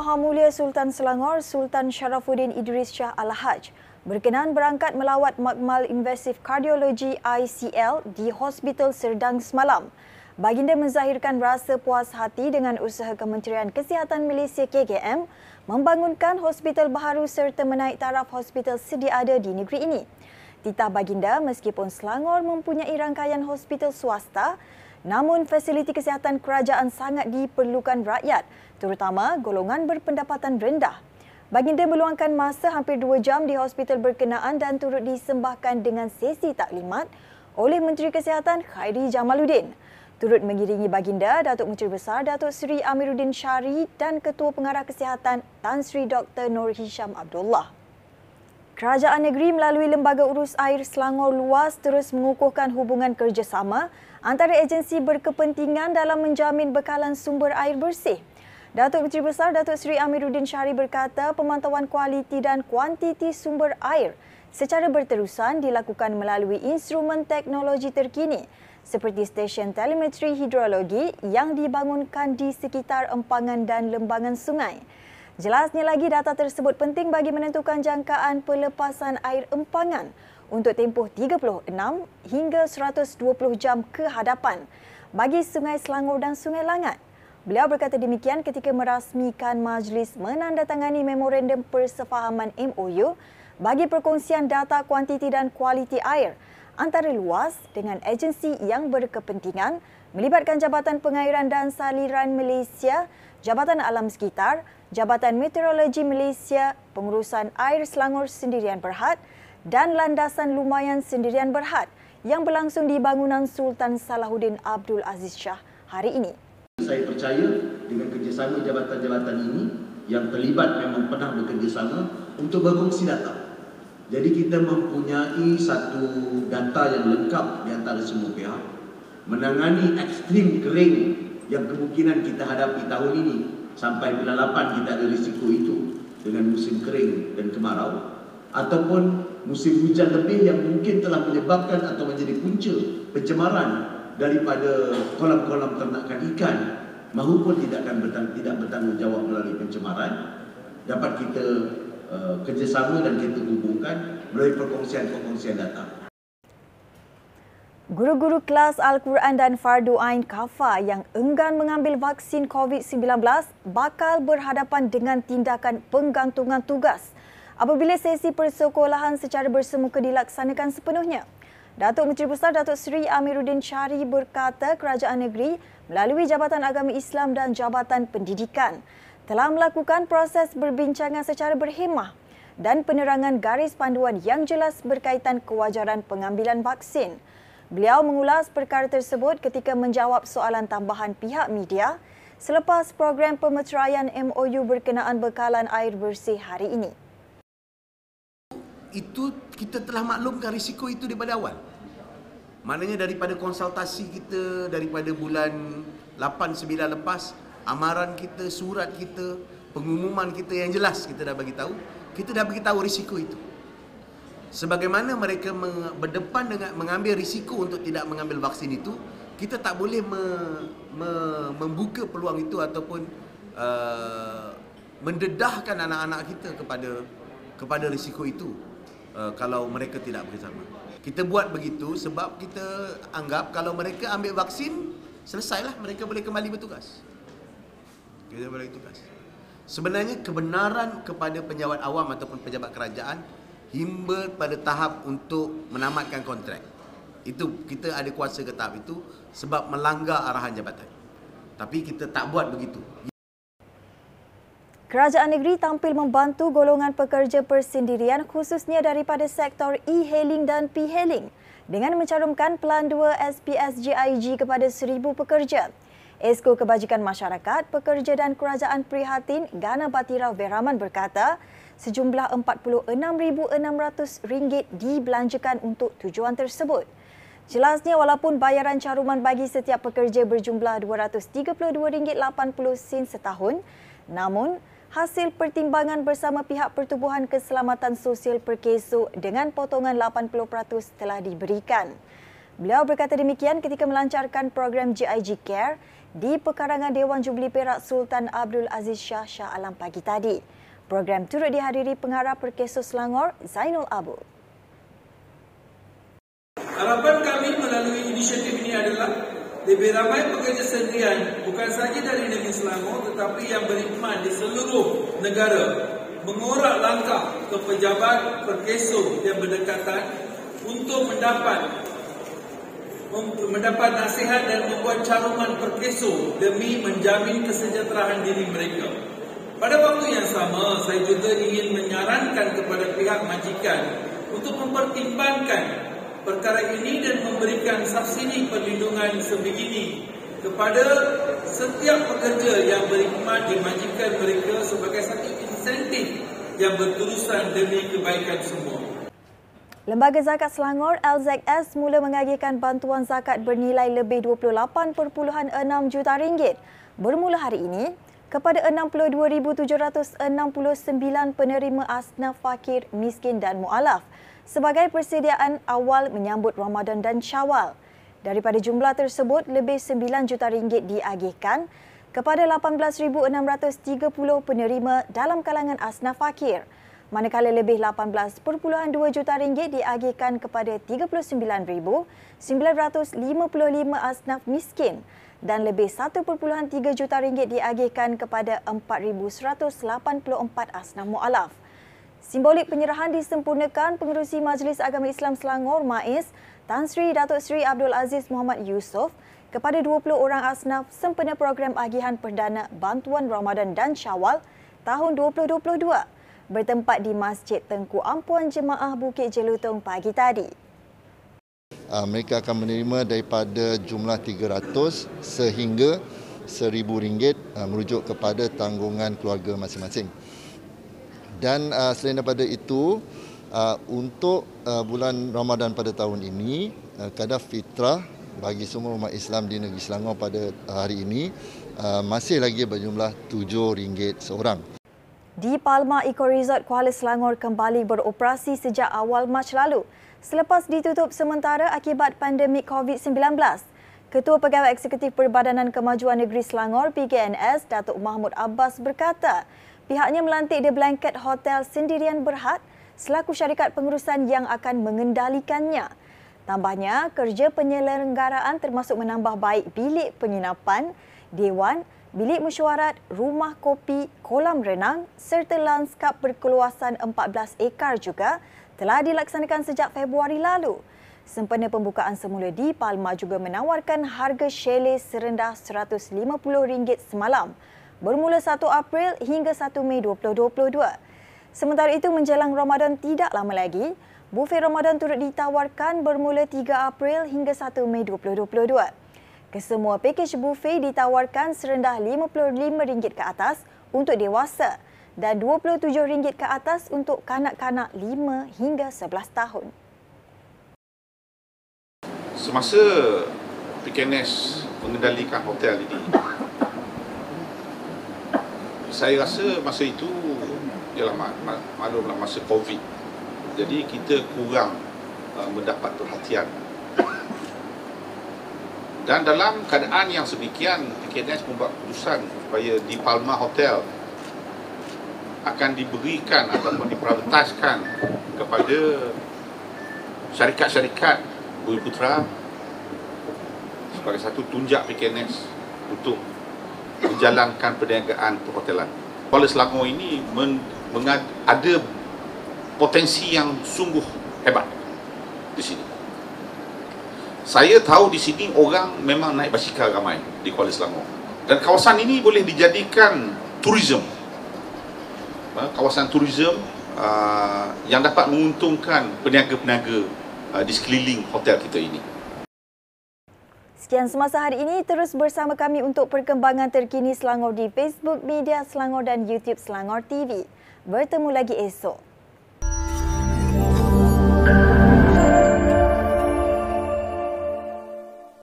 Maha Mulia Sultan Selangor Sultan Sharafuddin Idris Shah Al-Haj berkenan berangkat melawat Makmal Invasive Cardiology ICL di Hospital Serdang semalam. Baginda menzahirkan rasa puas hati dengan usaha Kementerian Kesihatan Malaysia KKM membangunkan hospital baharu serta menaik taraf hospital sedia ada di negeri ini. Titah baginda meskipun Selangor mempunyai rangkaian hospital swasta, Namun fasiliti kesihatan kerajaan sangat diperlukan rakyat, terutama golongan berpendapatan rendah. Baginda meluangkan masa hampir dua jam di hospital berkenaan dan turut disembahkan dengan sesi taklimat oleh Menteri Kesihatan Khairi Jamaluddin. Turut mengiringi baginda Datuk Menteri Besar Datuk Seri Amiruddin Syari dan Ketua Pengarah Kesihatan Tan Sri Dr. Nur Hisham Abdullah. Kerajaan negeri melalui Lembaga Urus Air Selangor Luas terus mengukuhkan hubungan kerjasama antara agensi berkepentingan dalam menjamin bekalan sumber air bersih. Datuk Menteri Besar Datuk Seri Amiruddin Syari berkata pemantauan kualiti dan kuantiti sumber air secara berterusan dilakukan melalui instrumen teknologi terkini seperti stesen telemetri hidrologi yang dibangunkan di sekitar empangan dan lembangan sungai. Jelasnya lagi data tersebut penting bagi menentukan jangkaan pelepasan air empangan untuk tempoh 36 hingga 120 jam ke hadapan bagi Sungai Selangor dan Sungai Langat. Beliau berkata demikian ketika merasmikan majlis menandatangani memorandum persefahaman MOU bagi perkongsian data kuantiti dan kualiti air antara luas dengan agensi yang berkepentingan melibatkan Jabatan Pengairan dan Saliran Malaysia, Jabatan Alam Sekitar, Jabatan Meteorologi Malaysia, Pengurusan Air Selangor Sendirian Berhad dan Landasan Lumayan Sendirian Berhad yang berlangsung di bangunan Sultan Salahuddin Abdul Aziz Shah hari ini. Saya percaya dengan kerjasama jabatan-jabatan ini yang terlibat memang pernah bekerjasama untuk berkongsi data. Jadi kita mempunyai satu data yang lengkap di antara semua pihak menangani ekstrim kering yang kemungkinan kita hadapi tahun ini sampai bulan 8 kita ada risiko itu dengan musim kering dan kemarau ataupun musim hujan lebih yang mungkin telah menyebabkan atau menjadi punca pencemaran daripada kolam-kolam ternakan ikan maupun tidak akan bertang- tidak bertanggungjawab melalui pencemaran dapat kita uh, kerjasama dan kita hubungkan melalui perkongsian-perkongsian data. Guru-guru kelas Al-Quran dan Fardu Ain Kafa yang enggan mengambil vaksin COVID-19 bakal berhadapan dengan tindakan penggantungan tugas apabila sesi persekolahan secara bersemuka dilaksanakan sepenuhnya. Datuk Menteri Besar Datuk Seri Amiruddin Syari berkata kerajaan negeri melalui Jabatan Agama Islam dan Jabatan Pendidikan telah melakukan proses berbincangan secara berhemah dan penerangan garis panduan yang jelas berkaitan kewajaran pengambilan vaksin. Beliau mengulas perkara tersebut ketika menjawab soalan tambahan pihak media selepas program pemeteraian MOU berkenaan bekalan air bersih hari ini. Itu kita telah maklumkan risiko itu daripada awal. Maknanya daripada konsultasi kita daripada bulan 8 9 lepas, amaran kita, surat kita, pengumuman kita yang jelas kita dah bagi tahu, kita dah bagi tahu risiko itu sebagaimana mereka berdepan dengan mengambil risiko untuk tidak mengambil vaksin itu kita tak boleh me, me, membuka peluang itu ataupun uh, mendedahkan anak-anak kita kepada kepada risiko itu uh, kalau mereka tidak bersama kita buat begitu sebab kita anggap kalau mereka ambil vaksin selesailah mereka boleh kembali bertugas. Kita boleh bertugas sebenarnya kebenaran kepada pejabat awam ataupun pejabat kerajaan himba pada tahap untuk menamatkan kontrak. Itu kita ada kuasa ke tahap itu sebab melanggar arahan jabatan. Tapi kita tak buat begitu. Kerajaan negeri tampil membantu golongan pekerja persendirian khususnya daripada sektor e-hailing dan p-hailing dengan mencarumkan Pelan 2 SPSJIG kepada seribu pekerja. Esko Kebajikan Masyarakat, Pekerja dan Kerajaan Prihatin Gana Batira Veraman berkata, sejumlah RM46,600 dibelanjakan untuk tujuan tersebut. Jelasnya walaupun bayaran caruman bagi setiap pekerja berjumlah RM232.80 setahun, namun hasil pertimbangan bersama pihak Pertubuhan Keselamatan Sosial Perkeso dengan potongan 80% telah diberikan. Beliau berkata demikian ketika melancarkan program GIG Care di pekarangan Dewan Jubli Perak Sultan Abdul Aziz Shah Shah Alam pagi tadi. Program turut dihadiri pengarah Perkeso Selangor Zainul Abu. Harapan kami melalui inisiatif ini adalah lebih ramai pekerja sendirian bukan saja dari negeri Selangor tetapi yang berkhidmat di seluruh negara mengorak langkah ke pejabat perkeso yang berdekatan untuk mendapat mendapat nasihat dan membuat caruman perkeso demi menjamin kesejahteraan diri mereka. Pada waktu yang sama, saya juga ingin menyarankan kepada pihak majikan untuk mempertimbangkan perkara ini dan memberikan subsidi perlindungan sebegini kepada setiap pekerja yang berkhidmat di majikan mereka sebagai satu insentif yang berterusan demi kebaikan semua. Lembaga Zakat Selangor LZS mula mengagihkan bantuan zakat bernilai lebih 28.6 juta ringgit bermula hari ini kepada 62,769 penerima asnaf fakir, miskin dan mualaf sebagai persediaan awal menyambut Ramadan dan Syawal. Daripada jumlah tersebut, lebih 9 juta ringgit diagihkan kepada 18,630 penerima dalam kalangan asnaf fakir, manakala lebih 18.2 juta ringgit diagihkan kepada 39,955 asnaf miskin dan lebih 1.3 juta ringgit diagihkan kepada 4,184 asnaf mu'alaf. Simbolik penyerahan disempurnakan Pengerusi Majlis Agama Islam Selangor MAIS Tan Sri Datuk Sri Abdul Aziz Muhammad Yusof kepada 20 orang asnaf sempena program agihan perdana bantuan Ramadan dan Syawal tahun 2022 bertempat di Masjid Tengku Ampuan Jemaah Bukit Jelutong pagi tadi. Ah, mereka akan menerima daripada jumlah 300 sehingga RM1,000 ah, merujuk kepada tanggungan keluarga masing-masing. Dan ah, selain daripada itu, untuk bulan Ramadan pada tahun ini, kadar fitrah bagi semua umat Islam di negeri Selangor pada hari ini masih lagi berjumlah RM7 seorang. Di Palma Eco Resort Kuala Selangor kembali beroperasi sejak awal Mac lalu selepas ditutup sementara akibat pandemik COVID-19. Ketua Pegawai Eksekutif Perbadanan Kemajuan Negeri Selangor PKNS Datuk Mahmud Abbas berkata pihaknya melantik The Blanket Hotel Sendirian Berhad selaku syarikat pengurusan yang akan mengendalikannya. Tambahnya, kerja penyelenggaraan termasuk menambah baik bilik penginapan, dewan, bilik mesyuarat, rumah kopi, kolam renang serta lanskap berkeluasan 14 ekar juga telah dilaksanakan sejak Februari lalu. Sempena pembukaan semula di Palma juga menawarkan harga chalet serendah RM150 semalam bermula 1 April hingga 1 Mei 2022. Sementara itu menjelang Ramadan tidak lama lagi, Bufet Ramadan turut ditawarkan bermula 3 April hingga 1 Mei 2022. Kesemua pakej bufet ditawarkan serendah RM55 ke atas untuk dewasa dan RM27 ke atas untuk kanak-kanak 5 hingga 11 tahun. Semasa PKNS mengendalikan hotel ini, saya rasa masa itu ialah maklumlah masa COVID jadi kita kurang uh, mendapat perhatian dan dalam keadaan yang sedemikian PKNS membuat keputusan supaya di Palma Hotel akan diberikan ataupun diprioritaskan kepada syarikat-syarikat Bumi Putra sebagai satu tunjak PKNS untuk menjalankan perniagaan perhotelan. Kuala Selangor ini men, mengad, ada potensi yang sungguh hebat di sini. Saya tahu di sini orang memang naik basikal ramai di Kuala Selangor. Dan kawasan ini boleh dijadikan turisme. Ha, kawasan turisme uh, yang dapat menguntungkan peniaga-peniaga uh, di sekeliling hotel kita ini. Sekian semasa hari ini, terus bersama kami untuk perkembangan terkini Selangor di Facebook, media Selangor dan YouTube Selangor TV. Bertemu lagi esok.